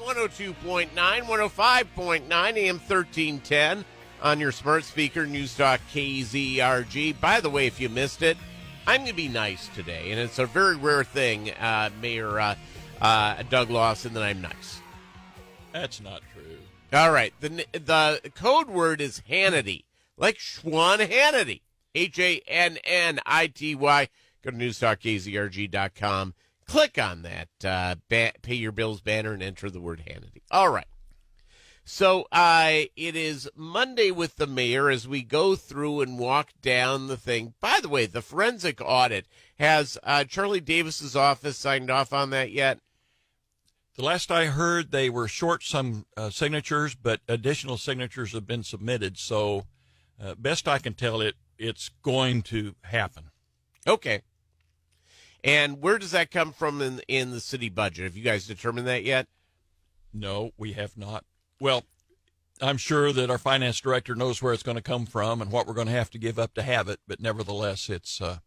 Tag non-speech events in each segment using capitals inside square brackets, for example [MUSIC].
102.9, 105.9, AM 1310 on your smart speaker, News Talk KZRG. By the way, if you missed it, I'm going to be nice today, and it's a very rare thing, uh, Mayor uh, uh, Doug Lawson, that I'm nice. That's not true. All right. The, the code word is Hannity, like Sean Hannity. H A N N I T Y. Go to newstalkkzrg.com. Click on that uh, ba- pay your bills banner and enter the word Hannity. All right. So uh, it is Monday with the mayor as we go through and walk down the thing. By the way, the forensic audit has uh, Charlie Davis's office signed off on that yet? The last I heard, they were short some uh, signatures, but additional signatures have been submitted. So, uh, best I can tell, it it's going to happen. Okay. And where does that come from in in the city budget? Have you guys determined that yet? No, we have not. Well, I'm sure that our finance director knows where it's going to come from and what we're going to have to give up to have it. But nevertheless, it's a,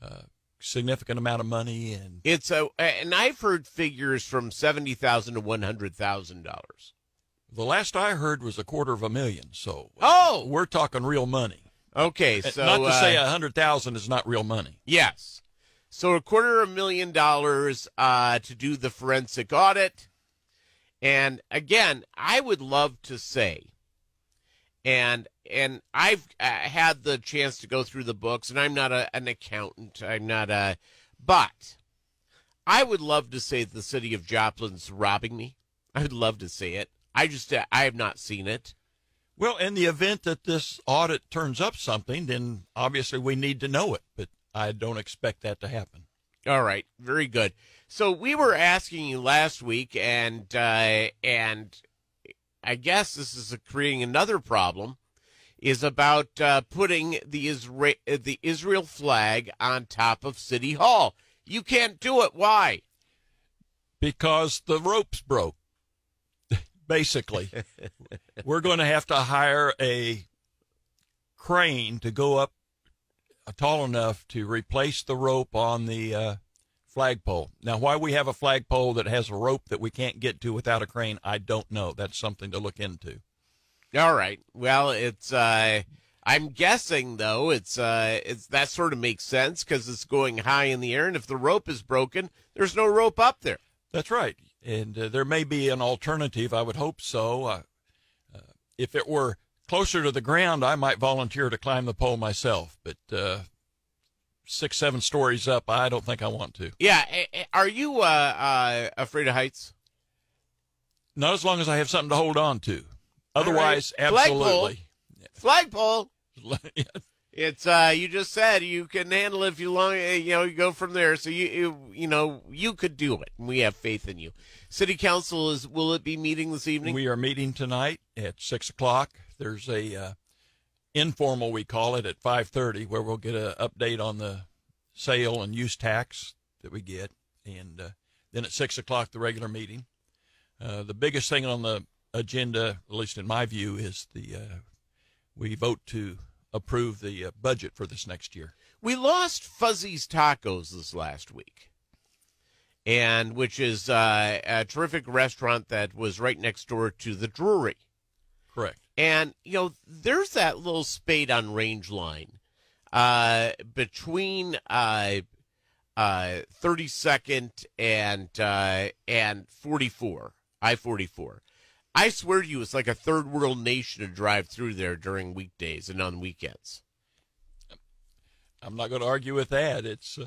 a significant amount of money, and It's a and I've heard figures from seventy thousand to one hundred thousand dollars. the last I heard was a quarter of a million. So, uh, Oh! we're talking real money. Okay, so not to uh, say a hundred thousand is not real money. yes. So a quarter of a million dollars uh, to do the forensic audit, and again, I would love to say, and and I've uh, had the chance to go through the books, and I'm not a, an accountant. I'm not a, but I would love to say the city of Joplin's robbing me. I would love to say it. I just uh, I have not seen it. Well, in the event that this audit turns up something, then obviously we need to know it, but I don't expect that to happen. All right, very good. So we were asking you last week, and uh, and I guess this is creating another problem. Is about uh, putting the Isra- the Israel flag on top of City Hall. You can't do it. Why? Because the ropes broke. [LAUGHS] Basically, [LAUGHS] we're going to have to hire a crane to go up tall enough to replace the rope on the uh, flagpole. Now, why we have a flagpole that has a rope that we can't get to without a crane, I don't know. That's something to look into. All right. Well, it's. Uh, I'm guessing though it's uh, it's that sort of makes sense because it's going high in the air, and if the rope is broken, there's no rope up there. That's right. And uh, there may be an alternative. I would hope so. Uh, uh, if it were closer to the ground, I might volunteer to climb the pole myself. But uh, six, seven stories up, I don't think I want to. Yeah. Are you uh, uh, afraid of heights? Not as long as I have something to hold on to. Otherwise, right. Flagpole. absolutely. Flagpole. [LAUGHS] It's uh you just said you can handle it if you long eh, you know you go from there so you you, you know you could do it we have faith in you city council is will it be meeting this evening we are meeting tonight at six o'clock. There's a uh, informal, we call it, at five thirty, where we'll get an update on the sale and use tax that we get, and uh, then at six o'clock the regular meeting. Uh, the biggest thing on the agenda, at least in my view, is the uh, we vote to approve the uh, budget for this next year. we lost fuzzy's tacos this last week and which is uh, a terrific restaurant that was right next door to the Drury Correct. And, you know, there's that little spade on range line uh, between uh, uh, 32nd and uh, and 44, I 44. I swear to you, it's like a third world nation to drive through there during weekdays and on weekends. I'm not going to argue with that. It's uh,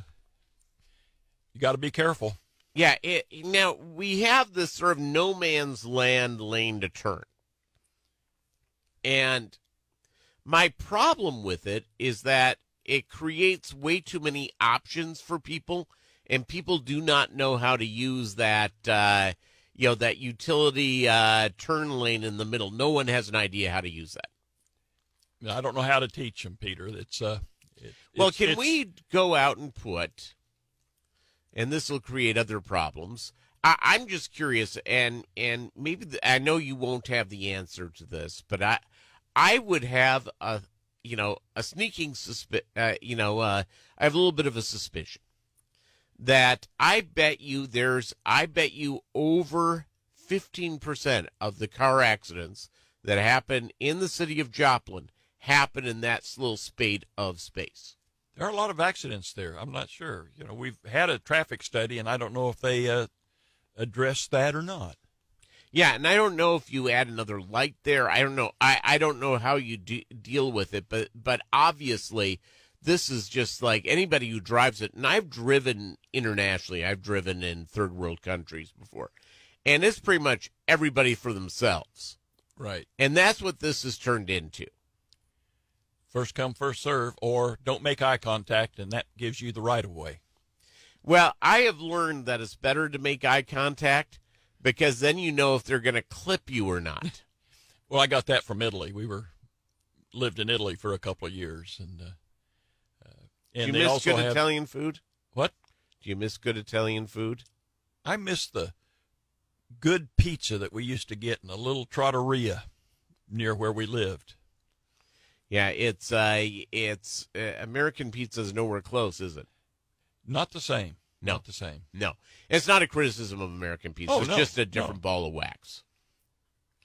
you got to be careful. Yeah, it, now we have this sort of no man's land lane to turn. And my problem with it is that it creates way too many options for people, and people do not know how to use that, uh, you know, that utility uh, turn lane in the middle. No one has an idea how to use that. I don't know how to teach them, Peter. It's uh, it, Well, it's- can it's- we go out and put, and this will create other problems. I, I'm just curious, and and maybe the, I know you won't have the answer to this, but I I would have a you know a sneaking suspi- uh, you know uh, I have a little bit of a suspicion that I bet you there's I bet you over 15% of the car accidents that happen in the city of Joplin happen in that little spade of space. There are a lot of accidents there. I'm not sure. You know, we've had a traffic study, and I don't know if they uh, address that or not. Yeah, and I don't know if you add another light there. I don't know. I, I don't know how you de- deal with it, but but obviously this is just like anybody who drives it. And I've driven internationally. I've driven in third world countries before, and it's pretty much everybody for themselves. Right. And that's what this has turned into. First come, first serve, or don't make eye contact, and that gives you the right of way. Well, I have learned that it's better to make eye contact because then you know if they're going to clip you or not. [LAUGHS] well, I got that from Italy. We were lived in Italy for a couple of years, and uh, uh, and Do you miss good have, Italian food? What? Do you miss good Italian food? I miss the good pizza that we used to get in a little trattoria near where we lived. Yeah, it's uh, it's uh, American pizza is nowhere close, is it? Not the same. No, not the same. No, it's not a criticism of American pizza. Oh, it's no, just a different no. ball of wax.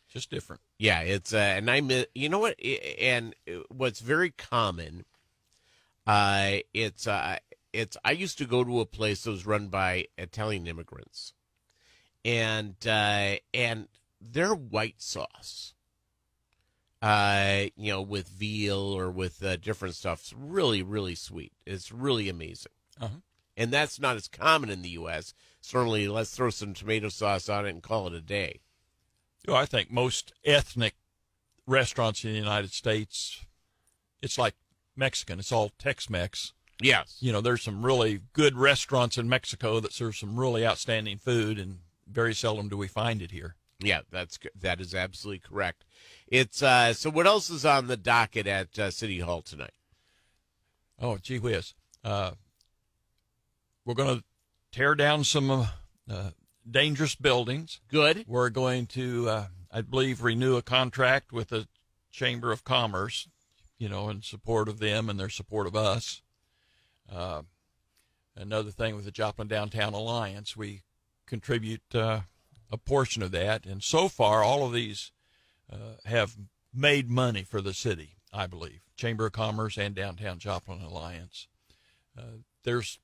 Just different. Yeah, it's uh, and I you know what and what's very common. Uh, it's uh, it's I used to go to a place that was run by Italian immigrants, and uh, and their white sauce uh, you know, with veal or with uh, different stuff. It's really, really sweet. It's really amazing. Uh-huh. And that's not as common in the U.S. Certainly, let's throw some tomato sauce on it and call it a day. Well, I think most ethnic restaurants in the United States, it's like Mexican. It's all Tex-Mex. Yes. You know, there's some really good restaurants in Mexico that serve some really outstanding food, and very seldom do we find it here. Yeah, that's that is absolutely correct. It's uh, so. What else is on the docket at uh, City Hall tonight? Oh, gee whiz! Uh, we're going to tear down some uh, dangerous buildings. Good. We're going to, uh, I believe, renew a contract with the Chamber of Commerce. You know, in support of them and their support of us. Uh, another thing with the Joplin Downtown Alliance, we contribute uh, a portion of that, and so far, all of these uh, have made money for the city, I believe. Chamber of Commerce and Downtown Joplin Alliance. Uh, there's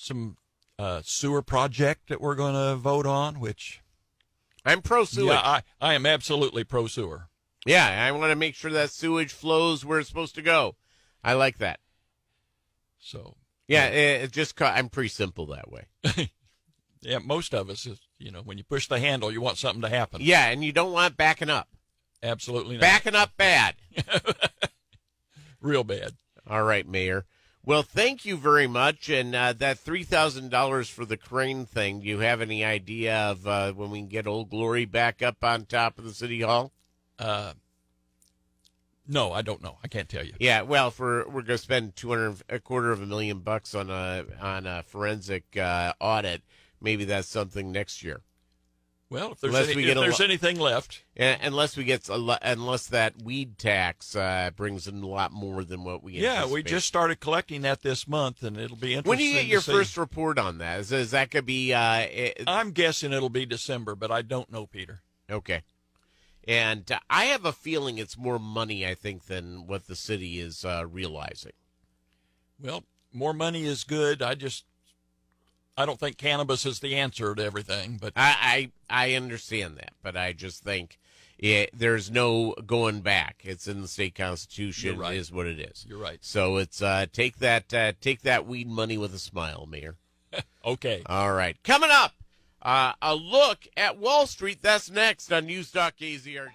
some uh, sewer project that we're going to vote on, which I'm pro sewer. Yeah, I, I am absolutely pro sewer. Yeah, I want to make sure that sewage flows where it's supposed to go. I like that. So yeah, it, it just I'm pretty simple that way. [LAUGHS] yeah, most of us, is, you know, when you push the handle, you want something to happen. Yeah, and you don't want backing up. Absolutely not. Backing up bad. [LAUGHS] Real bad. All right, Mayor. Well, thank you very much. And uh, that three thousand dollars for the crane thing. Do you have any idea of uh, when we can get Old Glory back up on top of the city hall? Uh, no, I don't know. I can't tell you. Yeah, well, for we're going to spend two hundred a quarter of a million bucks on a on a forensic uh, audit maybe that's something next year. Well, if there's, any, we if there's lo- anything left, unless we get lo- unless that weed tax uh, brings in a lot more than what we yeah, we just started collecting that this month, and it'll be interesting. When do you get your see. first report on that? Is, is that to be? Uh, it, I'm guessing it'll be December, but I don't know, Peter. Okay, and uh, I have a feeling it's more money, I think, than what the city is uh, realizing. Well, more money is good. I just I don't think cannabis is the answer to everything, but I I, I understand that, but I just think it, there's no going back. It's in the state constitution. Right. Is what it is. You're right. So it's uh, take that uh, take that weed money with a smile, Mayor. [LAUGHS] okay. All right. Coming up, uh, a look at Wall Street. That's next on Newstalk KZRG.